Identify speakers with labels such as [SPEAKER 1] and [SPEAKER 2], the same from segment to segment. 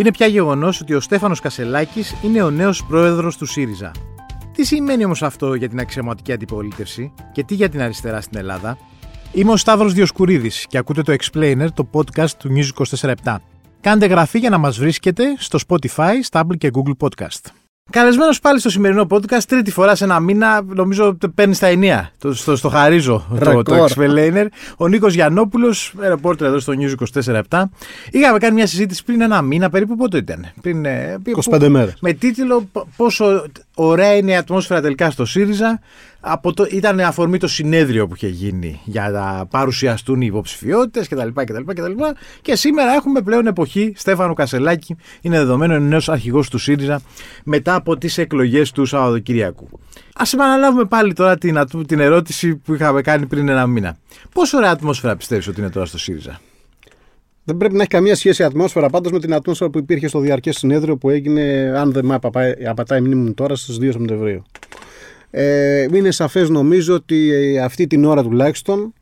[SPEAKER 1] Είναι πια γεγονός ότι ο Στέφανος Κασελάκης είναι ο νέος πρόεδρος του ΣΥΡΙΖΑ. Τι σημαίνει όμως αυτό για την αξιωματική αντιπολίτευση και τι για την αριστερά στην Ελλάδα; Είμαι ο Σταύρος Διοσκουρίδης και ακούτε το Explainer, το podcast του News 24 Κάντε γραφή για να μας βρίσκετε στο Spotify, Stable και Google Podcast. Καλεσμένος πάλι στο σημερινό podcast, τρίτη φορά σε ένα μήνα, νομίζω παίρνεις στα ενία. Το, στο, στο χαρίζω το, το Explainer. Ο Νίκος Γιαννόπουλος, ρεπόρτερ εδώ στο News 24-7. Είχαμε κάνει μια συζήτηση πριν ένα μήνα περίπου. Πότε ήταν, πριν.
[SPEAKER 2] 25 μέρες.
[SPEAKER 1] Με τίτλο Πόσο ωραία είναι η ατμόσφαιρα τελικά στο ΣΥΡΙΖΑ. Από το, ήταν αφορμή το συνέδριο που είχε γίνει για να παρουσιαστούν οι υποψηφιότητες κτλ, κτλ, κτλ. Και σήμερα έχουμε πλέον εποχή. Στέφανο Κασελάκη είναι δεδομένο, είναι νέος αρχηγός του ΣΥΡΙΖΑ μετά από τις εκλογές του Σαββατοκυριακού. Α επαναλάβουμε πάλι τώρα την, την ερώτηση που είχαμε κάνει πριν ένα μήνα. Πόσο ωραία ατμόσφαιρα πιστεύεις ότι είναι τώρα στο ΣΥΡΙΖΑ;
[SPEAKER 2] Δεν πρέπει να έχει καμία σχέση η ατμόσφαιρα πάντως με την ατμόσφαιρα που υπήρχε στο διαρκές συνέδριο που έγινε, αν δεν με απατάει η μνήμη μου τώρα, στις 2 Σεπτεμβρίου. Ε, είναι σαφές νομίζω ότι αυτή την ώρα τουλάχιστον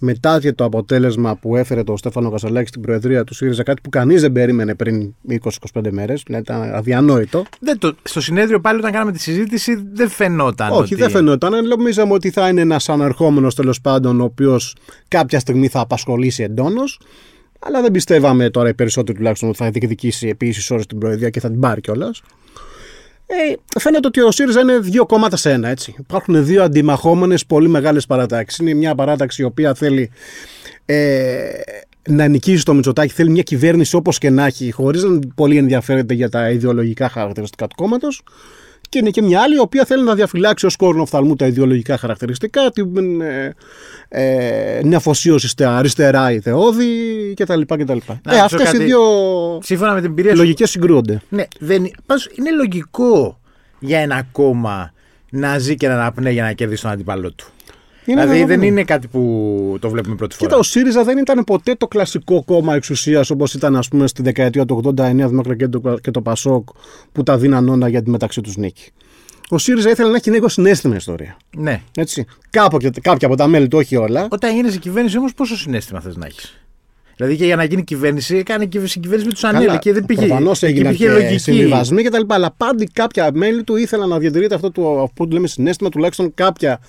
[SPEAKER 2] μετά και το αποτέλεσμα που έφερε το Στέφανο Κασαλάκη στην Προεδρία του ΣΥΡΙΖΑ, κάτι που κανείς δεν περίμενε πριν 20-25 μέρες, δηλαδή ήταν αδιανόητο.
[SPEAKER 1] Δεν το, στο συνέδριο πάλι, όταν κάναμε τη συζήτηση, δεν φαινόταν.
[SPEAKER 2] Όχι,
[SPEAKER 1] ότι...
[SPEAKER 2] δεν φαινόταν. Νομίζαμε ότι θα είναι ένας αναρχόμενο τέλος πάντων, ο οποίος κάποια στιγμή θα απασχολήσει εντόνως. Αλλά δεν πιστεύαμε τώρα οι περισσότεροι τουλάχιστον ότι θα διεκδικήσει επίσης ώρε την Προεδρία και θα την πάρει κιόλας. Ε, φαίνεται ότι ο ΣΥΡΙΖΑ είναι δύο κόμματα σε ένα. Έτσι. Υπάρχουν δύο αντιμαχόμενες πολύ μεγάλες παρατάξεις. Είναι μια παράταξη η οποία θέλει ε, να νικήσει το Μητσοτάκι, θέλει μια κυβέρνηση όπως και να έχει, χωρίς να πολύ ενδιαφέρεται για τα ιδεολογικά χαρακτηριστικά του κόμματος. Και είναι και μια άλλη η οποία θέλει να διαφυλάξει ως κόρνο οφθαλμού τα ιδεολογικά χαρακτηριστικά, την ε, ε, μια αφοσίωση στα αριστερά ιδεώδη κτλ. κτλ. Ε, Αυτές οι δύο
[SPEAKER 1] Σύμφωνα με την εμπειρία
[SPEAKER 2] λογικές συγκρούονται.
[SPEAKER 1] Ναι, δεν, πάντως είναι λογικό για ένα κόμμα να ζει και να αναπνέει για να κερδίσει τον αντίπαλό του. Είναι δηλαδή δεν είναι κάτι που το βλέπουμε πρώτη φορά.
[SPEAKER 2] Κοίτα, ο ΣΥΡΙΖΑ δεν ήταν ποτέ το κλασικό κόμμα εξουσίας όπως ήταν ας πούμε, στη δεκαετία του 89 Δημοκρατία και το Πασόκ που τα δίναν όλα για τη μεταξύ τους νίκη. Ο ΣΥΡΙΖΑ ήθελε να έχει λίγο συνέστημα ιστορία.
[SPEAKER 1] Ναι.
[SPEAKER 2] Έτσι. Κάποιο, κάποια από τα μέλη του, όχι όλα.
[SPEAKER 1] Όταν γίνει κυβέρνηση όμως, πόσο συνέστημα θες να έχεις; Δηλαδή και για να γίνει κυβέρνηση, έκανε κυβέρνηση με τους Ανέλη και δεν πήγε.
[SPEAKER 2] Προφανώς έγιναν και λογική. συμβιβασμοί κτλ. Αλλά πάντα κάποια μέλη του ήθελαν να διατηρείται αυτό το, που λέμε συνέστημα, τουλάχιστον κάποια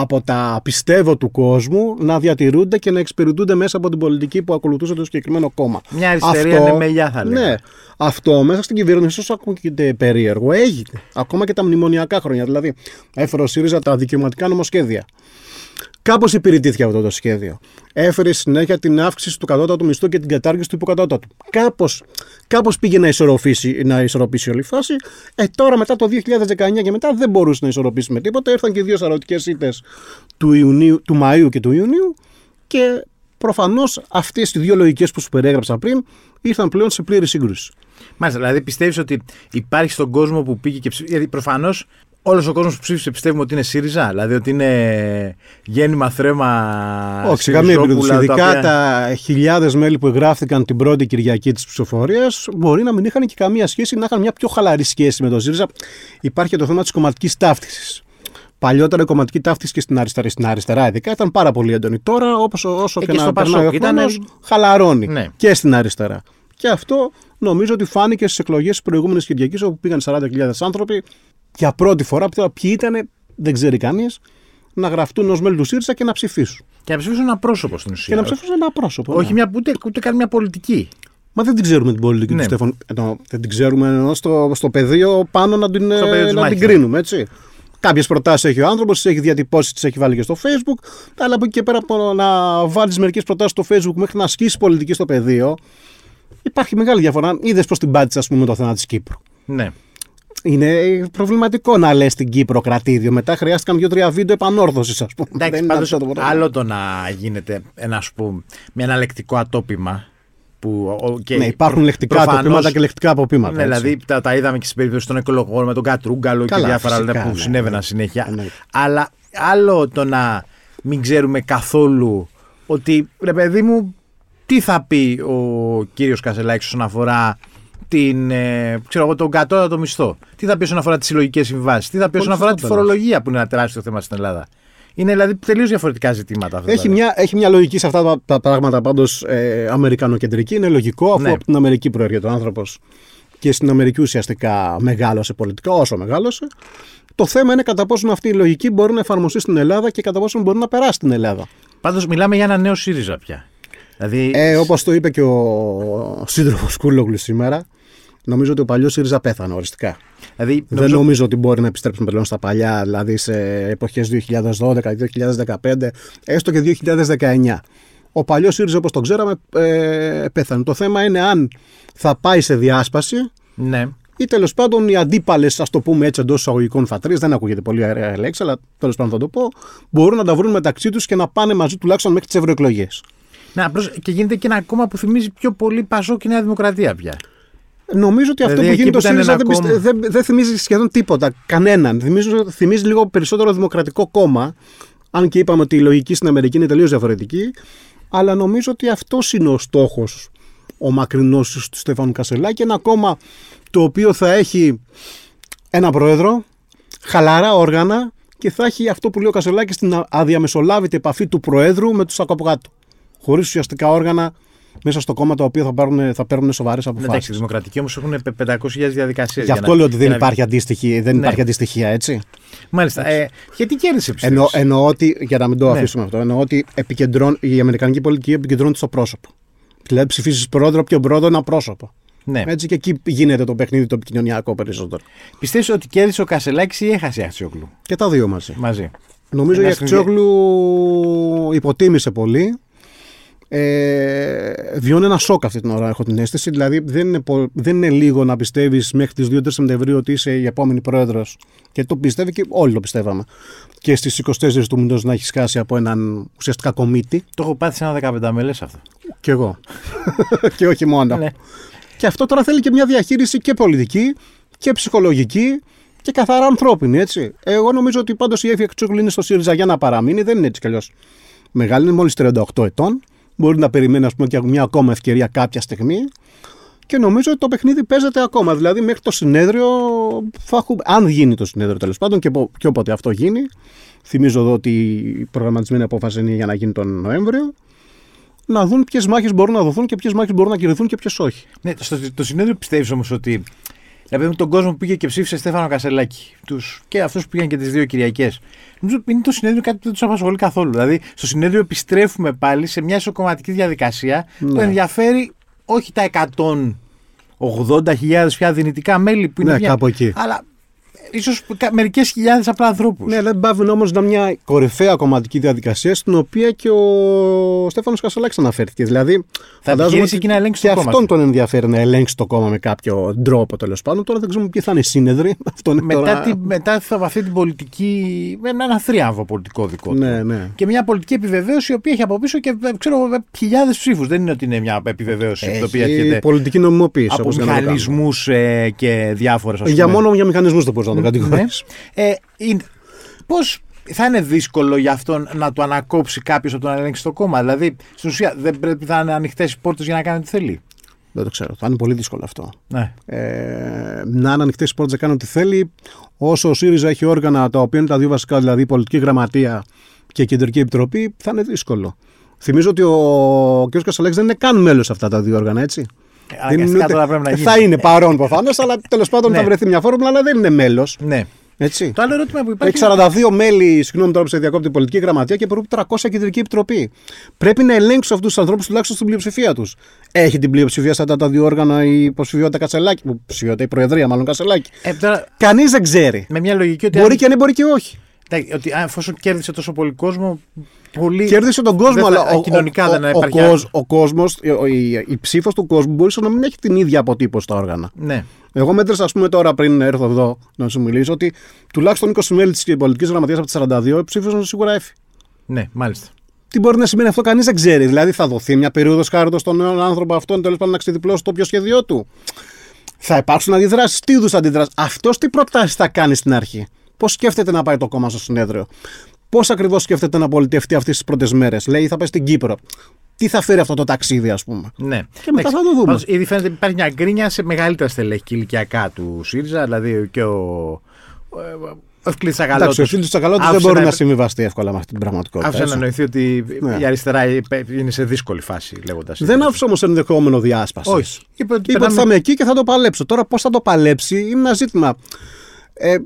[SPEAKER 2] από τα πιστεύω του κόσμου να διατηρούνται και να εξυπηρετούνται μέσα από την πολιτική που ακολουθούσε το συγκεκριμένο κόμμα.
[SPEAKER 1] Μια αριστερή ανεμελιά θα λέγαμε.
[SPEAKER 2] Ναι. Αυτό μέσα στην κυβέρνηση, όσο ακούγεται περίεργο, έγινε. Ακόμα και τα μνημονιακά χρόνια. Δηλαδή, έφερε ο ΣΥΡΙΖΑ τα δικαιωματικά νομοσχέδια. Κάπως υπηρετήθηκε αυτό το σχέδιο. Έφερε συνέχεια την αύξηση του κατώτατου μισθού και την κατάργηση του υποκατώτατου. Κάπως κάπως πήγε να ισορροπήσει, να ισορροπήσει όλη η φάση. Ε, τώρα μετά το 2019 και μετά δεν μπορούσε να ισορροπήσει με τίποτα. Ήρθαν και δύο σαρωτικές ήττες του, του Μαΐου και του Ιουνίου και προφανώς αυτές οι δύο λογικές που σου περιέγραψα πριν ήρθαν πλέον σε πλήρη σύγκρουση.
[SPEAKER 1] Μάλιστα, δηλαδή πιστεύεις ότι υπάρχει στον κόσμο που πήγε και ψήφισε. Γιατί προφανώς Όλος ο κόσμος που ψήφισε πιστεύουμε ότι είναι ΣΥΡΙΖΑ, δηλαδή ότι είναι γέννημα θρέμα.
[SPEAKER 2] Όχι, καμία περίπτωση. Ειδικά τα, οποία... τα χιλιάδες μέλη που εγγράφτηκαν την πρώτη Κυριακή της ψηφοφορίας μπορεί να μην είχαν και καμία σχέση, να είχαν μια πιο χαλαρή σχέση με τον ΣΥΡΙΖΑ. Υπάρχει το θέμα της κομματικής ταύτισης. Παλιότερα η κομματική ταύτιση και στην αριστερά, στην αριστερά ειδικά ήταν πάρα πολύ έντονη. Τώρα, όπως, όσο ε, και, και να περνάει ο χρόνος, χαλαρώνει ναι. και στην αριστερά. Και αυτό νομίζω ότι φάνηκε στις εκλογές της προηγούμενης Κυριακής, όπου πήγαν 40.000 άνθρωποι για πρώτη φορά, τώρα ποιοι ήταν, δεν ξέρει κανείς, να γραφτούν ως μέλη του ΣΥΡΙΖΑ και να ψηφίσουν.
[SPEAKER 1] Και να ψηφίσουν ένα πρόσωπο στην ουσία.
[SPEAKER 2] Και να ψηφίσουν ένα πρόσωπο.
[SPEAKER 1] Όχι ναι. μια, ούτε, ούτε καν μια πολιτική.
[SPEAKER 2] Μα δεν την ξέρουμε την πολιτική ναι. του Στέφαν. δεν την ξέρουμε ενώ στο, στο πεδίο πάνω να την, ε, να την κρίνουμε, έτσι. Κάποιες προτάσεις έχει ο άνθρωπος, τις έχει διατυπώσει, τις έχει βάλει και στο Facebook. Αλλά από εκεί και πέρα από να βάλεις μερικές προτάσεις στο Facebook μέχρι να ασκήσεις πολιτική στο πεδίο, υπάρχει μεγάλη διαφορά. Είδες πώς την πάτησες, ας πούμε, το θέμα της Κύπρου.
[SPEAKER 1] Ναι.
[SPEAKER 2] Είναι προβληματικό να λες στην Κύπρο κρατήδιο. Μετά χρειάστηκαν δύο-τρία βίντεο επανόρθωσης, ας πούμε.
[SPEAKER 1] Εντάξει, πάντως, το άλλο το να γίνεται ένα, πούμε, με ένα λεκτικό ατόπιμα. Που,
[SPEAKER 2] και ναι, υπάρχουν προ, λεκτικά προφανώς, ατοπήματα και λεκτικά αποπήματα.
[SPEAKER 1] Ναι, δηλαδή τα, τα είδαμε και στην περίπτωση των εκλογών με τον Κατρούγκαλο και διάφορα άλλα που ναι, συνέβαιναν ναι, συνέχεια. Ναι. Αλλά άλλο το να μην ξέρουμε καθόλου ότι ρε παιδί μου, τι θα πει ο κύριος Κασελάκης όσον αφορά την, ε, ξέρω εγώ, τον κατώτατο μισθό. Τι θα πει όσον αφορά τις συλλογικές συμβάσεις; Τι θα πει όσον αφορά τη φορολογία που είναι ένα τεράστιο θέμα στην Ελλάδα; Είναι δηλαδή τελείως διαφορετικά ζητήματα αυτά.
[SPEAKER 2] Έχει,
[SPEAKER 1] δηλαδή.
[SPEAKER 2] μια, έχει μια λογική σε αυτά τα, τα πράγματα πάντως ε, αμερικανοκεντρική. Είναι λογικό αφού
[SPEAKER 1] Ναι.
[SPEAKER 2] από την Αμερική προέρχεται ο άνθρωπος και στην Αμερική ουσιαστικά μεγάλωσε πολιτικά, όσο μεγάλωσε. Το θέμα είναι κατά πόσο αυτή η λογική μπορεί να εφαρμοστεί στην Ελλάδα και κατά πόσο μπορεί να περάσει στην Ελλάδα.
[SPEAKER 1] Πάντως μιλάμε για ένα νέο ΣΥΡΙΖΑ πια. Δηλαδή,
[SPEAKER 2] Ε, Όπως το είπε και ο σύντροφος Κούλογλου σήμερα, νομίζω ότι ο παλιός ΣΥΡΙΖΑ πέθανε οριστικά.
[SPEAKER 1] δηλαδή
[SPEAKER 2] Δεν νομίζω ότι μπορεί να επιστρέψουμε πλέον στα παλιά, δηλαδή σε εποχές 2012-2015, έστω και 2019. Ο παλιός ΣΥΡΙΖΑ, όπως τον ξέραμε, ε, πέθανε. Το θέμα είναι αν θα πάει σε διάσπαση
[SPEAKER 1] Ναι.
[SPEAKER 2] ή τέλος πάντων οι αντίπαλες, ας το πούμε έτσι εντός εισαγωγικών φατρίε, δεν ακούγεται πολύ αεραία λέξη, αλλά τέλος πάντων θα το πω, μπορούν να τα βρουν μεταξύ τους και να πάνε μαζί τουλάχιστον μέχρι τις ευρωεκλογές.
[SPEAKER 1] Να, απλώς και γίνεται και ένα κόμμα που θυμίζει πιο πολύ Πασό και Νέα Δημοκρατία πια.
[SPEAKER 2] Νομίζω ότι αυτό
[SPEAKER 1] Δηλαδή,
[SPEAKER 2] που
[SPEAKER 1] εκεί
[SPEAKER 2] γίνεται
[SPEAKER 1] που
[SPEAKER 2] στο
[SPEAKER 1] ήταν
[SPEAKER 2] ΣΥΡΙΖΑ
[SPEAKER 1] ένα
[SPEAKER 2] δεν, πιστε-
[SPEAKER 1] κόμμα.
[SPEAKER 2] δεν, δεν θυμίζει σχεδόν τίποτα, κανέναν. Θυμίζει, θυμίζει λίγο περισσότερο δημοκρατικό κόμμα, αν και είπαμε ότι η λογική στην Αμερική είναι τελείως διαφορετική. Αλλά νομίζω ότι αυτός είναι ο στόχος ο μακρινός του Στέφανου Κασελάκη. Ένα κόμμα το οποίο θα έχει ένα πρόεδρο, χαλαρά όργανα και θα έχει αυτό που λέει ο Κασελάκης την αδιαμεσολάβητη επαφή του προέδρου με τους από κάτω. Χωρίς ουσιαστικά όργανα μέσα στο κόμμα τα οποία θα παίρνουν, θα παίρνουν σοβαρές αποφάσει.
[SPEAKER 1] Εντάξει, οι δημοκρατικοί όμως έχουν 500.000 διαδικασίες.
[SPEAKER 2] Γι' αυτό λέω ότι δεν, υπάρχει, αντίστοιχη, δεν
[SPEAKER 1] Ναι.
[SPEAKER 2] υπάρχει αντιστοιχεία, έτσι.
[SPEAKER 1] Μάλιστα. Ε, γιατί κέρδισε πιστεύω.
[SPEAKER 2] Εννο, εννοώ ότι, για να μην το
[SPEAKER 1] Ναι.
[SPEAKER 2] αφήσουμε αυτό, εννοώ ότι επικεντρών, η Αμερικανική πολιτική επικεντρώνεται στο πρόσωπο. Δηλαδή ψηφίζεις πρόεδρο, πιο πρόεδρο ένα πρόσωπο.
[SPEAKER 1] Ναι.
[SPEAKER 2] Έτσι και εκεί γίνεται το παιχνίδι το επικοινωνιακό περισσότερο.
[SPEAKER 1] Πιστεύεις ότι κέρδισε ο Κασελάκης ή έχασε η Αχτσιόγλου;
[SPEAKER 2] Και τα δύο μαζί.
[SPEAKER 1] μαζί.
[SPEAKER 2] Νομίζω
[SPEAKER 1] Ένα
[SPEAKER 2] η Αξιόγλου υποτίμησε πολύ. Ε, βιώνει ένα σοκ αυτή την ώρα, έχω την αίσθηση. Δηλαδή, δεν είναι, πο- δεν είναι λίγο να πιστεύεις μέχρι τις 2-3 Σεπτεμβρίου ότι είσαι η επόμενη πρόεδρος. Και το πιστεύει και όλοι το πιστεύαμε. Και στις 24 του μηνός να έχεις χάσει από έναν ουσιαστικά κομίτη.
[SPEAKER 1] Το έχω πάθει σε ένα 15 μελέ αυτό.
[SPEAKER 2] Κι εγώ. και όχι μόνο.
[SPEAKER 1] Ναι.
[SPEAKER 2] Και αυτό τώρα θέλει και μια διαχείριση και πολιτική και ψυχολογική και καθαρά ανθρώπινη, έτσι. Εγώ νομίζω ότι πάντως η Εύη Αξιόγλου είναι στο ΣΥΡΙΖΑ για να παραμείνει, δεν είναι έτσι κι αλλιώς. Μεγάλη, είναι μόλις 38 ετών. Μπορεί να περιμένει, ας πούμε, και μια ακόμα ευκαιρία κάποια στιγμή. Και νομίζω ότι το παιχνίδι παίζεται ακόμα. Δηλαδή, μέχρι το συνέδριο, θα έχουμε, αν γίνει το συνέδριο τέλος πάντων και, πο- και όποτε αυτό γίνει. Θυμίζω εδώ ότι η προγραμματισμένη απόφαση είναι για να γίνει τον Νοέμβριο. Να δουν ποιες μάχες μπορούν να δοθούν και ποιες μάχες μπορούν να κερδιθούν και ποιες όχι.
[SPEAKER 1] Ναι, στο, το συνέδριο πιστεύεις όμως ότι. Δηλαδή με τον κόσμο που πήγε και ψήφισε Στέφανο Κασελάκη τους, και αυτούς που πήγαν και τις δύο Κυριακές. Νομίζω ότι είναι το συνέδριο κάτι που δεν τους απασχολεί καθόλου. Δηλαδή στο συνέδριο επιστρέφουμε πάλι σε μια ισοκομματική διαδικασία που
[SPEAKER 2] Ναι.
[SPEAKER 1] ενδιαφέρει όχι τα 180.000 πια δυνητικά μέλη που είναι.
[SPEAKER 2] Ναι,
[SPEAKER 1] μια-
[SPEAKER 2] κάπου εκεί.
[SPEAKER 1] Αλλά ίσως μερικές χιλιάδες απλά ανθρώπους.
[SPEAKER 2] Ναι, δεν πάβει όμως να είναι μια κορυφαία κομματική διαδικασία στην οποία και ο Στέφανος Κασαλάκη αναφέρθηκε. Δηλαδή, φαντάζομαι
[SPEAKER 1] επιχειρήσει
[SPEAKER 2] ότι
[SPEAKER 1] εκεί να ελέγξει
[SPEAKER 2] και
[SPEAKER 1] το κόμμα
[SPEAKER 2] αυτόν
[SPEAKER 1] του.
[SPEAKER 2] τον ενδιαφέρει να ελέγξει το κόμμα με κάποιο τρόπο τέλος πάντων. Τώρα δεν ξέρουμε ποιοι θα είναι οι σύνεδροι. Αυτό είναι
[SPEAKER 1] Μετά,
[SPEAKER 2] τώρα...
[SPEAKER 1] τη, μετά από αυτή την πολιτική. με ένα θρίαμβο πολιτικό δικό του.
[SPEAKER 2] Ναι, ναι.
[SPEAKER 1] Και μια πολιτική επιβεβαίωση η οποία έχει από πίσω και ξέρω χιλιάδες ψήφους. Δεν είναι ότι είναι μια επιβεβαίωση η οποία
[SPEAKER 2] Έχει
[SPEAKER 1] έρχεται
[SPEAKER 2] πολιτική νομιμοποίηση.
[SPEAKER 1] από
[SPEAKER 2] όπως και να το κάνουμε.
[SPEAKER 1] μηχανισμού ε, και διάφορες
[SPEAKER 2] Για μόνο για μηχανισμούς δεν μπορείς να το
[SPEAKER 1] Ναι.
[SPEAKER 2] κατηγορήσει.
[SPEAKER 1] Ε, Πώς θα είναι δύσκολο για αυτόν να το ανακόψει κάποιος από το να ελέγξει το κόμμα; Δηλαδή, στην ουσία δεν πρέπει να είναι ανοιχτές οι πόρτες για να κάνει ό,τι θέλει;
[SPEAKER 2] Δεν το ξέρω. Θα είναι πολύ δύσκολο αυτό.
[SPEAKER 1] Ναι.
[SPEAKER 2] Ε, να είναι ανοιχτές οι πόρτες να κάνει ό,τι θέλει. Όσο ο ΣΥΡΙΖΑ έχει όργανα τα οποία είναι τα δύο βασικά, δηλαδή η πολιτική γραμματεία και η κεντρική επιτροπή, θα είναι δύσκολο. Θυμίζω ότι ο κ. Κασαλέξη δεν είναι καν μέλος σε αυτά τα δύο όργανα, έτσι. Δεν είναι
[SPEAKER 1] Αναγκαστικά τώρα πρέπει να γίνει.
[SPEAKER 2] θα είναι παρόν προφανώς, αλλά τέλος πάντων
[SPEAKER 1] Ναι.
[SPEAKER 2] θα βρεθεί μια φόρμουλα, αλλά δεν είναι μέλος.
[SPEAKER 1] Ναι.
[SPEAKER 2] Έτσι.
[SPEAKER 1] Το άλλο ερώτημα που υπάρχει.
[SPEAKER 2] Έχει 42 μέλη, συγγνώμη τώρα που σε διακόπτει, πολιτική γραμματεία και περίπου 300 κεντρική επιτροπή. Πρέπει να ελέγξει αυτούς τους ανθρώπους τουλάχιστον στην πλειοψηφία τους. Έχει την πλειοψηφία σε αυτά τα δύο όργανα η υποψηφιότητα Κασελάκη. Υποψηφιότητα, η Προεδρία μάλλον Κασελάκη.
[SPEAKER 1] Ε, τώρα,
[SPEAKER 2] Κανείς δεν ξέρει.
[SPEAKER 1] με μια λογική ότι.
[SPEAKER 2] Μπορεί
[SPEAKER 1] αν-
[SPEAKER 2] και ναι, μπορεί και όχι.
[SPEAKER 1] Εντάξει, ότι αν- εφόσον κέρδισε τόσο πολύ κόσμο. Πολύ...
[SPEAKER 2] Κέρδισε τον κόσμο,
[SPEAKER 1] δεν θα-
[SPEAKER 2] αλλά ο,
[SPEAKER 1] κοινωνικά
[SPEAKER 2] ο,
[SPEAKER 1] δεν
[SPEAKER 2] ο,
[SPEAKER 1] υπάρχει.
[SPEAKER 2] ο, κόσμ- ο κόσμος, η, η, η ψήφος του κόσμου μπορείς να μην έχει την ίδια αποτύπωση στα όργανα.
[SPEAKER 1] Ναι.
[SPEAKER 2] Εγώ μέτρησα, ας πούμε, τώρα πριν έρθω εδώ να σου μιλήσω, ότι τουλάχιστον 20 μέλη της πολιτικής γραμματείας από τις 42 ψήφισαν σίγουρα έφη.
[SPEAKER 1] Ναι, μάλιστα.
[SPEAKER 2] Τι μπορεί να σημαίνει αυτό, κανείς δεν ξέρει. Δηλαδή, θα δοθεί μια περίοδος χάριτος στον νέο άνθρωπο αυτόν τέλος πάντων να ξεδιπλώσει το όποιο σχέδιό του. Θα υπάρξουν αντιδράσεις. Τι είδους αντιδράσεις; Αυτός τι προτάσεις θα κάνει στην αρχή; Πώς σκέφτεται να πάει το κόμμα στο συνέδριο; Πώς ακριβώς σκέφτεται να πολιτευτεί αυτές τις πρώτες μέρες; Λέει, θα πάει στην Κύπρο. Τι θα φέρει αυτό το ταξίδι, ας πούμε;
[SPEAKER 1] Ναι.
[SPEAKER 2] Και μετά θα το δούμε.
[SPEAKER 1] Πάντως, ήδη φαίνεται ότι υπάρχει μια γκρίνια σε μεγαλύτερα στελέχη και ηλικιακά του ΣΥΡΙΖΑ, δηλαδή και ο, Ο Ευκλή
[SPEAKER 2] Εντάξει, ο
[SPEAKER 1] Τσακαλώτο.
[SPEAKER 2] Ευκλή Τσακαλώτο δεν
[SPEAKER 1] άφησε
[SPEAKER 2] μπορεί
[SPEAKER 1] να-
[SPEAKER 2] να συμβιβαστεί εύκολα με αυτή την πραγματικότητα.
[SPEAKER 1] Άφησε να
[SPEAKER 2] έτσι.
[SPEAKER 1] εννοηθεί ότι
[SPEAKER 2] Ναι.
[SPEAKER 1] η αριστερά είναι σε δύσκολη φάση λέγοντας.
[SPEAKER 2] Δεν άφησε όμως ενδεχόμενο διάσπασης.
[SPEAKER 1] Όχι. Είπε ότι
[SPEAKER 2] Είπε ότι
[SPEAKER 1] περνάμε-
[SPEAKER 2] θα είμαι εκεί και θα το παλέψω. Τώρα πώς θα το παλέψει είναι ένα ζήτημα. Ε,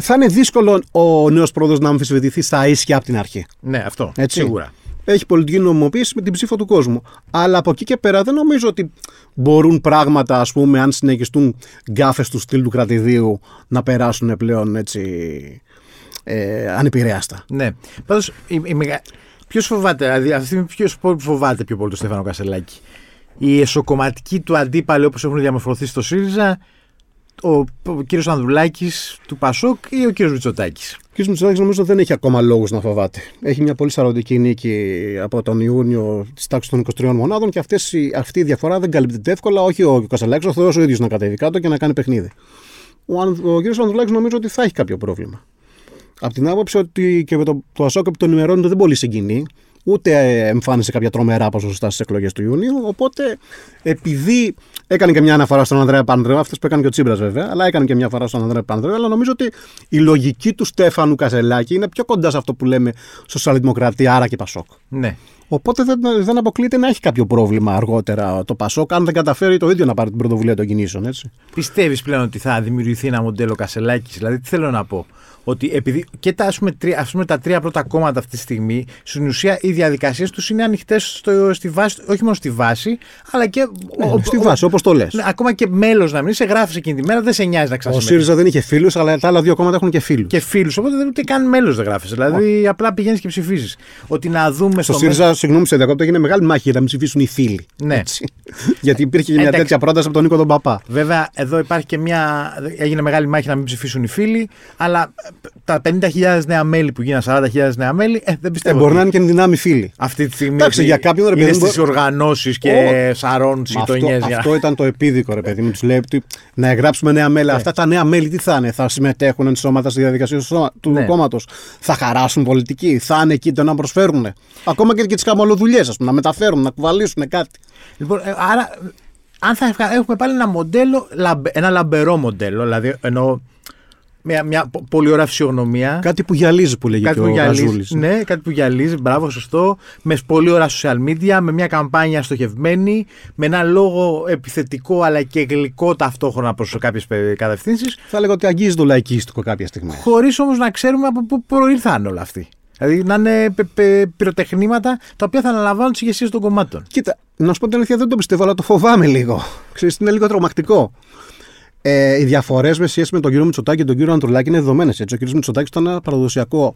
[SPEAKER 2] θα είναι δύσκολο ο νέος πρόεδρος να αμφισβητηθεί στα ίσια από την αρχή.
[SPEAKER 1] Ναι, αυτό.
[SPEAKER 2] Έτσι.
[SPEAKER 1] Σίγουρα.
[SPEAKER 2] Έχει πολιτική νομιμοποίηση με την ψήφο του κόσμου. Αλλά από εκεί και πέρα δεν νομίζω ότι μπορούν πράγματα, ας πούμε, αν συνεχιστούν γκάφες του στυλ του κρατηδίου, να περάσουν πλέον έτσι. Ε, ανεπηρέαστα.
[SPEAKER 1] Ναι. Πάντως, η, η μεγα... ποιος φοβάται, δηλαδή αυτή τη στιγμή ποιος φοβάται πιο πολύ τον Στέφανο Κασελάκη; Η εσωκομματική του αντίπαλοι όπως έχουν διαμορφωθεί στο ΣΥΡΙΖΑ, ο, ο κύριος Ανδρουλάκης του Πασόκ ή ο κύριος Μητσοτάκης;
[SPEAKER 2] Ο κ. Μητσοτάκης νομίζω δεν έχει ακόμα λόγους να φοβάται. Έχει μια πολύ σαρωτική νίκη από τον Ιούνιο της τάξης των 23 μονάδων και αυτές, οι- αυτή η διαφορά δεν καλύπτεται εύκολα. Όχι ο Κασελάκη, ο Θεός ο ίδιος να κατέβει κάτω και να κάνει παιχνίδι. Ο, Αν- ο κ. Ανδρουλάκης νομίζω ότι θα έχει κάποιο πρόβλημα. Από την άποψη ότι και με το, το Ασόκ επί των ημερών του δεν πολύ συγκινεί, ούτε ε, εμφάνισε κάποια τρομερά ποσοστά στις εκλογές του Ιουνίου. Οπότε, επειδή έκανε και μια αναφορά στον Ανδρέα Πανδρέου, αυτό που έκανε και ο Τσίμπρα βέβαια, αλλά έκανε και μια αναφορά στον Ανδρέα Πανδρέου, αλλά νομίζω ότι η λογική του Στέφανου Κασελάκη είναι πιο κοντά σε αυτό που λέμε σοσιαλδημοκρατία, άρα και Πασόκ.
[SPEAKER 1] Ναι.
[SPEAKER 2] Οπότε δεν, δεν αποκλείεται να έχει κάποιο πρόβλημα αργότερα το Πασόκ, αν δεν καταφέρει το ίδιο να πάρει την πρωτοβουλία των κινήσεων. Έτσι.
[SPEAKER 1] Πιστεύεις πλέον ότι θα δημιουργηθεί ένα μοντέλο Κασελάκης; Δηλαδή, τι θέλω να πω; Ότι επειδή και τα, ας πούμε, τρία, ας πούμε, τα τρία πρώτα κόμματα αυτή τη στιγμή, στην ουσία οι διαδικασίες τους είναι ανοιχτές στη βάση, όχι μόνο στη βάση, αλλά και.
[SPEAKER 2] Ναι, στη βάση, όπως το λες.
[SPEAKER 1] Ναι, ακόμα και μέλος να μην σε γράφεις εκείνη τη μέρα, δεν σε νοιάζει να
[SPEAKER 2] Ο
[SPEAKER 1] ξασυμμετέχει.
[SPEAKER 2] ΣΥΡΙΖΑ δεν είχε φίλους, αλλά τα άλλα δύο κόμματα έχουν και φίλους.
[SPEAKER 1] Και φίλους. Οπότε δεν ούτε καν μέλος δεν γράφεις. Δηλαδή, απλά πηγαίνεις και ψηφίζεις. Ότι να δούμε
[SPEAKER 2] Στο
[SPEAKER 1] στο
[SPEAKER 2] ΣΥΡΙΖΑ, συγγνώμη σε διακόπτω, έγινε μεγάλη μάχη για να μην ψηφίσουν οι φίλοι.
[SPEAKER 1] Ναι.
[SPEAKER 2] Έτσι. Γιατί υπήρχε και μια
[SPEAKER 1] Εντάξει.
[SPEAKER 2] τέτοια πρόταση από τον Νίκο τον Παπά.
[SPEAKER 1] Βέβαια, εδώ υπάρχει και μια. Έγινε μεγάλη μάχη να μην ψηφίσουν οι φίλοι, αλλά ε, τα 50.000 νέα μέλη που γίνανε 40.000 νέα μέλη, ε, δεν
[SPEAKER 2] Ε,
[SPEAKER 1] πιστεύω.
[SPEAKER 2] μπορεί
[SPEAKER 1] ότι
[SPEAKER 2] να είναι και δυνάμει φίλοι.
[SPEAKER 1] Αυτή τη στιγμή.
[SPEAKER 2] Εντάξει,
[SPEAKER 1] ότι
[SPEAKER 2] για κάποιον, ρε παιδί
[SPEAKER 1] είναι
[SPEAKER 2] μου,
[SPEAKER 1] στις οργανώσεις και
[SPEAKER 2] Ω,
[SPEAKER 1] σαρών
[SPEAKER 2] Μα αυτό,
[SPEAKER 1] γειτονιές.
[SPEAKER 2] αυτό ήταν το επίδικο, ρε παιδί μου. Τους λέει ότι να εγγράψουμε νέα μέλη. Αυτά τα νέα μέλη τι θα είναι, θα συμμετέχουν ενσώματα στη διαδικασία του, σώμα- του
[SPEAKER 1] Ναι.
[SPEAKER 2] κόμματος, θα χαράσουν πολιτική, θα είναι εκεί το να προσφέρουν; Ακόμα και, και τις καμολοδουλειέ, ας πούμε, να μεταφέρουν, να κουβαλήσουν κάτι.
[SPEAKER 1] Λοιπόν, ε, άρα, αν θα ευχα- έχουμε πάλι ένα μοντέλο, λαμπε- ένα λαμπερό μοντέλο, δηλαδή εννοώ μια, μια πο- πολύ ωραία φυσιογνωμία.
[SPEAKER 2] Κάτι που γυαλίζει που λέγει
[SPEAKER 1] Κάτι
[SPEAKER 2] και
[SPEAKER 1] που
[SPEAKER 2] ο
[SPEAKER 1] γυαλίζει.
[SPEAKER 2] Γαζούλης.
[SPEAKER 1] Ναι, κάτι που γυαλίζει, μπράβο, σωστό. Με πολύ ωραία social media, με μια καμπάνια στοχευμένη, με ένα λόγο επιθετικό αλλά και γλυκό ταυτόχρονα προς κάποιες κατευθύνσεις,
[SPEAKER 2] Θα έλεγα ότι αγγίζει το λαϊκίστικο κάποια στιγμή.
[SPEAKER 1] χωρίς όμως να ξέρουμε από πού προήρθαν όλα αυτοί. Δηλαδή να είναι πε- πε- πυροτεχνήματα τα οποία θα αναλαμβάνουν τις ηγεσίες των κομμάτων.
[SPEAKER 2] Κοίτα, να σου πω την αλήθεια, δεν το πιστεύω, αλλά το φοβάμαι λίγο. Ξέρεις, είναι λίγο τρομακτικό. Ε, οι διαφορές με σχέση με τον κύριο Μητσοτάκη και τον κύριο Αντρουλάκη είναι δεδομένες. Ο κύριος Μητσοτάκης ήταν ένα παραδοσιακό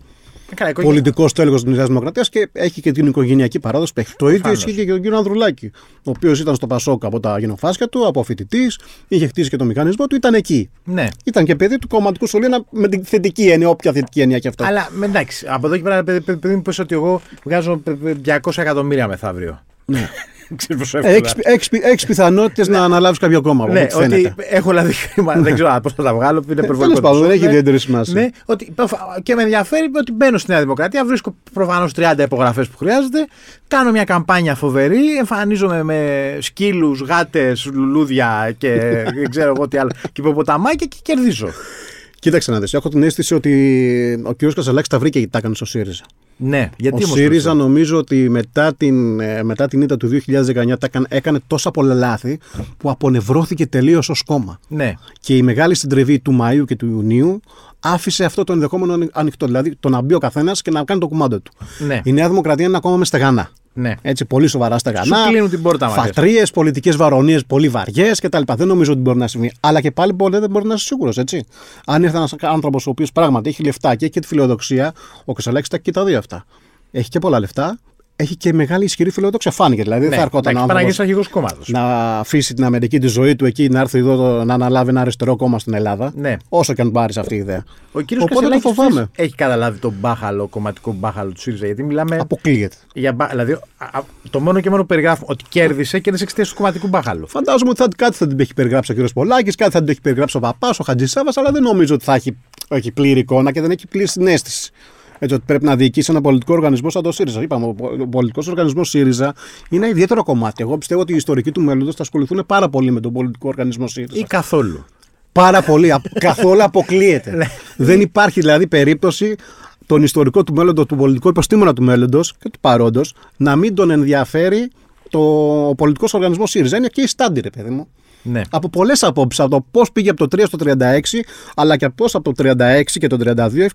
[SPEAKER 1] Ε, καλά, η οικογένεια-
[SPEAKER 2] πολιτικός τέλεχο της Νέας Δημοκρατίας και έχει και την οικογενειακή παράδοση που έχει. Το ίδιο
[SPEAKER 1] Προφανώς.
[SPEAKER 2] ισχύει και για τον κύριο Ανδρουλάκη, ο οποίος ήταν στο Πασόκ από τα γενοφάσκια του, από φοιτητής, είχε χτίσει και το μηχανισμό του, ήταν εκεί.
[SPEAKER 1] Ναι.
[SPEAKER 2] Ήταν και παιδί του κομματικού σχολείου ένα- με την θετική έννοια, όποια θετική έννοια και αυτό.
[SPEAKER 1] Αλλά με- εντάξει, από εδώ και πέρα, παιδί, παιδί, παιδί μου, πες ότι εγώ βγάζω πε- πε- 200 εκατομμύρια μεθαύριο.
[SPEAKER 2] Ναι.
[SPEAKER 1] Ξέρεις πόσο
[SPEAKER 2] Ε,
[SPEAKER 1] εύκολα.
[SPEAKER 2] Έχεις- έχεις πι- Έχεις πιθανότητες να αναλάβεις κάποιο κόμμα. από
[SPEAKER 1] Ναι,
[SPEAKER 2] ό,τι
[SPEAKER 1] ότι
[SPEAKER 2] φαίνεται.
[SPEAKER 1] έχω δηλαδή χρήμα, δεν ξέρω πώς θα τα βγάλω, είναι
[SPEAKER 2] Τέλο
[SPEAKER 1] υπερβολικό.
[SPEAKER 2] πάντων, δεν
[SPEAKER 1] το
[SPEAKER 2] έχει
[SPEAKER 1] σώμα.
[SPEAKER 2] ιδιαίτερη σημασία.
[SPEAKER 1] Ναι, ότι, και με ενδιαφέρει ότι μπαίνω στη Νέα Δημοκρατία, βρίσκω προφανώς 30 υπογραφές που χρειάζεται, κάνω μια καμπάνια φοβερή, εμφανίζομαι με σκύλους, γάτες, λουλούδια και δεν ξέρω εγώ τι άλλο, και υποποταμάκια και κερδίζω.
[SPEAKER 2] Κοίταξε να δεις, έχω την αίσθηση ότι ο κ. Καζαλάκη τα βρήκε και τα έκανε στο ΣΥΡΙΖΑ.
[SPEAKER 1] Ναι, γιατί
[SPEAKER 2] ο
[SPEAKER 1] όμως
[SPEAKER 2] ΣΥΡΙΖΑ
[SPEAKER 1] αυτό;
[SPEAKER 2] νομίζω ότι μετά την, ε, μετά την ήττα του 2019 τα έκανε, έκανε τόσα πολλά λάθη που απονευρώθηκε τελείως ως κόμμα.
[SPEAKER 1] Ναι,
[SPEAKER 2] Και η μεγάλη συντριβή του Μαΐου και του Ιουνίου άφησε αυτό το ενδεχόμενο ανοι- ανοιχτό. Δηλαδή το να μπει ο καθένας και να κάνει το κουμάντο του.
[SPEAKER 1] ναι,
[SPEAKER 2] Η Νέα Δημοκρατία είναι ένα κόμμα μες στεγανά.
[SPEAKER 1] Ναι.
[SPEAKER 2] Έτσι, πολύ σοβαρά στεγανά.
[SPEAKER 1] Σου κλείνουν την πόρτα, μάλλον.
[SPEAKER 2] Φατρίες, πολιτικές βαρονίες πολύ βαριές κτλ. Δεν νομίζω ότι μπορεί να συμβεί. Αλλά και πάλι ποτέ δεν μπορεί να είσαι σίγουρος, έτσι. Αν ήρθε ένας άνθρωπος ο οποίος πράγματι έχει λεφτά και έχει και τη φιλοδοξία, ο Κασαλάκης τα έχει και τα δύο αυτά. Έχει και πολλά λεφτά, έχει και μεγάλη ισχυρή φιλοδοξία. Φάνηκε δηλαδή. δεν θα ερχόταν ο άνθρωπος
[SPEAKER 1] Παναγία αρχηγό κόμματο.
[SPEAKER 2] να αφήσει την αμερική τη ζωή του εκεί, να έρθει εδώ το- να αναλάβει ένα αριστερό κόμμα στην Ελλάδα.
[SPEAKER 1] Ναι.
[SPEAKER 2] Όσο και αν πάρεις αυτή η ιδέα.
[SPEAKER 1] Ο κύριος
[SPEAKER 2] Οπότε το φοβάμαι.
[SPEAKER 1] έχει καταλάβει τον μπάχαλο, κομματικό μπάχαλο του ΣΥΡΙΖΑ. Γιατί μιλάμε
[SPEAKER 2] Αποκλείεται.
[SPEAKER 1] για. μπα- Δηλαδή, α- α- το μόνο και μόνο που περιγράφουμε ότι κέρδισε, κέρδισε εξαιτία του κομματικού μπάχαλου.
[SPEAKER 2] Φαντάζομαι ότι θα, κάτι θα την έχει περιγράψει ο κ. Πολάκης, κάτι θα την έχει περιγράψει ο Παπάς, ο Χατζησάβας, αλλά δεν νομίζω ότι θα έχει, έχει πλήρη εικόνα και δεν έχει πλήρη συνέστηση. Έτσι ότι πρέπει να διοικήσει ένα πολιτικό οργανισμό σαν το ΣΥΡΙΖΑ. Είπαμε, ο πο- ο πολιτικός οργανισμός ΣΥΡΙΖΑ είναι ένα ιδιαίτερο κομμάτι. Εγώ πιστεύω ότι οι ιστορικοί του μέλλοντος θα ασχοληθούν πάρα πολύ με τον πολιτικό οργανισμό ΣΥΡΙΖΑ.
[SPEAKER 1] Ή καθόλου.
[SPEAKER 2] Πάρα πολύ. καθόλου αποκλείεται.
[SPEAKER 1] Ναι.
[SPEAKER 2] Δεν υπάρχει δηλαδή περίπτωση τον ιστορικό του μέλλοντος, του πολιτικού υποστήμονα του μέλλοντος και του παρόντος να μην τον ενδιαφέρει το πολιτικός οργανισμός ΣΥΡΙΖΑ. Είναι και η στάντη, ρε παιδί μου.
[SPEAKER 1] Ναι.
[SPEAKER 2] Από πολλές απόψεις. Από το πώς πήγε από το 3 στο 36, αλλά και πώς από το 36 και το 32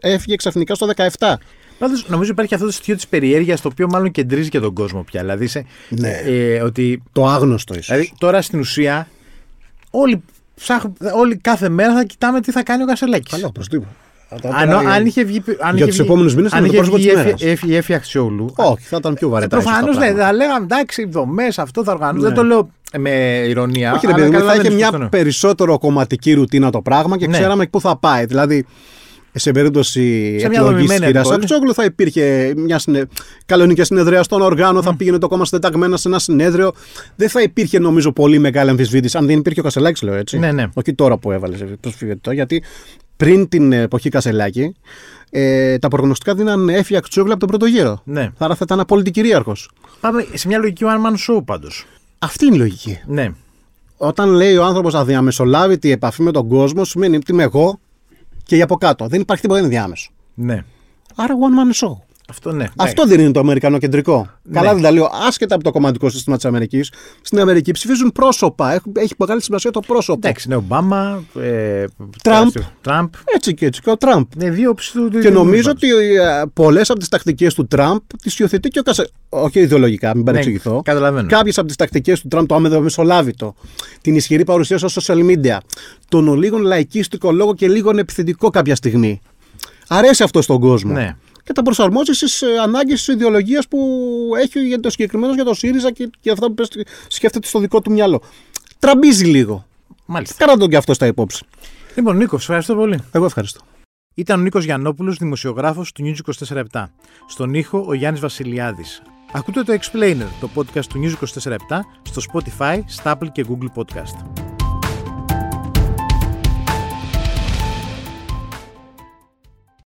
[SPEAKER 2] έφυγε ξαφνικά στο 17.
[SPEAKER 1] Πάντως, νομίζω υπάρχει αυτό το στοιχείο της περιέργειας το οποίο μάλλον κεντρίζει και τον κόσμο πια. Δηλαδή, σε,
[SPEAKER 2] Ναι.
[SPEAKER 1] ε, ότι,
[SPEAKER 2] Το άγνωστο ίσως.
[SPEAKER 1] δηλαδή, τώρα στην ουσία, όλοι, ψάχνουν- όλοι κάθε μέρα θα κοιτάμε τι θα κάνει ο Κασελάκης.
[SPEAKER 2] Καλό, προ τίποτα.
[SPEAKER 1] Αν, αν είχε βγει. Αν
[SPEAKER 2] Για
[SPEAKER 1] είχε
[SPEAKER 2] τους
[SPEAKER 1] βγει-
[SPEAKER 2] επόμενους μήνες θα
[SPEAKER 1] αν
[SPEAKER 2] είναι το
[SPEAKER 1] είχε
[SPEAKER 2] πρόσωπο
[SPEAKER 1] βγει
[SPEAKER 2] της
[SPEAKER 1] η Εφη- η Εφη Αξιόγλου.
[SPEAKER 2] Όχι, θα ήταν πιο βαρετά. ίσως τα
[SPEAKER 1] Προφανώ ναι,
[SPEAKER 2] πράγματα.
[SPEAKER 1] θα λέγαμε εντάξει, δομές, αυτό θα οργανώσουμε.
[SPEAKER 2] Ναι.
[SPEAKER 1] Δεν το λέω με ηρωνία.
[SPEAKER 2] Όχι, ρε
[SPEAKER 1] αλλά
[SPEAKER 2] παιδί μου, θα
[SPEAKER 1] καταλαβαίνεις
[SPEAKER 2] είχε
[SPEAKER 1] πώς το
[SPEAKER 2] μια
[SPEAKER 1] εννοώ.
[SPEAKER 2] περισσότερο κομματική ρουτίνα το πράγμα και
[SPEAKER 1] Ναι.
[SPEAKER 2] ξέραμε πού θα πάει. Δηλαδή, σε περίπτωση
[SPEAKER 1] Σε μια
[SPEAKER 2] εκλογής τη
[SPEAKER 1] δομημένη
[SPEAKER 2] κυρίας
[SPEAKER 1] αντιπολίτευση.
[SPEAKER 2] Αξιόγλου θα υπήρχε μια συνε... κανονική συνεδρία στον οργάνο, θα πήγαινε το κόμμα συντεταγμένα σε ένα συνέδριο. Δεν θα υπήρχε νομίζω πολύ μεγάλη αμφισβήτηση. Αν δεν υπήρχε ο Κασελάκης, λέω έτσι.
[SPEAKER 1] Ναι, ναι.
[SPEAKER 2] Όχι τώρα που έβαλες προσφυγετό, γιατί πριν την εποχή Κασελάκη ε, τα προγνωστικά δίναν έφυγε Αξιόγλου από τον πρώτο γύρο.
[SPEAKER 1] Ναι.
[SPEAKER 2] Άρα θα ήταν απόλυτη κυρίαρχος.
[SPEAKER 1] Πάμε σε μια λογική one man show πάντως.
[SPEAKER 2] Αυτή είναι η λογική.
[SPEAKER 1] Ναι.
[SPEAKER 2] Όταν λέει ο άνθρωπος αδιαμεσολάβητη επαφή με τον κόσμο, σημαίνει ότι είμαι εγώ και για από κάτω. Δεν υπάρχει τίποτα ενδιάμεσο.
[SPEAKER 1] ναι.
[SPEAKER 2] Άρα one man show.
[SPEAKER 1] Αυτό ναι.
[SPEAKER 2] Αυτό δεν είναι το αμερικανοκεντρικό.
[SPEAKER 1] Ναι.
[SPEAKER 2] Καλά δεν τα λέω. Άσχετα από το κομματικό σύστημα της Αμερικής, στην Αμερική ψηφίζουν πρόσωπα. Έχει, έχει μεγάλη σημασία το πρόσωπο.
[SPEAKER 1] Εντάξει, ναι, Ομπάμα. Ε,
[SPEAKER 2] Τραμπ.
[SPEAKER 1] Τραμπ.
[SPEAKER 2] Έτσι και έτσι. Και ο Τραμπ.
[SPEAKER 1] Ναι, δύο όψει του. του-
[SPEAKER 2] Και
[SPEAKER 1] του
[SPEAKER 2] νομίζω
[SPEAKER 1] νόμιματος.
[SPEAKER 2] ότι πολλές από τις τακτικές του Τραμπ τις υιοθετεί και ο Κασε. Όχι ιδεολογικά, μην παρεξηγηθώ.
[SPEAKER 1] Ναι, καταλαβαίνω.
[SPEAKER 2] Κάποιες από τις τακτικές του Τραμπ, το άμεδο μεσολάβητο, την ισχυρή παρουσία στα social media, τον ο λίγον λαϊκίστικο λόγο και λίγον επιθετικό κάποια στιγμή. Αρέσει αυτό στον κόσμο.
[SPEAKER 1] Ναι.
[SPEAKER 2] Και τα προσαρμόζεις στις ανάγκες της ιδεολογίας που έχει για το συγκεκριμένος για το ΣΥΡΙΖΑ και για αυτά που πες- σκέφτεται στο δικό του μυαλό. Τραμπίζει λίγο.
[SPEAKER 1] Μάλιστα.
[SPEAKER 2] Κάνα τον και αυτό στα υπόψη.
[SPEAKER 1] Λοιπόν, Νίκος, ευχαριστώ πολύ.
[SPEAKER 2] Εγώ ευχαριστώ.
[SPEAKER 1] Ήταν ο Νίκος Γιαννόπουλος, δημοσιογράφος του News 24 Στον ήχο ο Γιάννης Βασιλιάδης. Ακούτε το Explainer, το podcast του News 24 στο Spotify, στα Apple και Google Podcast.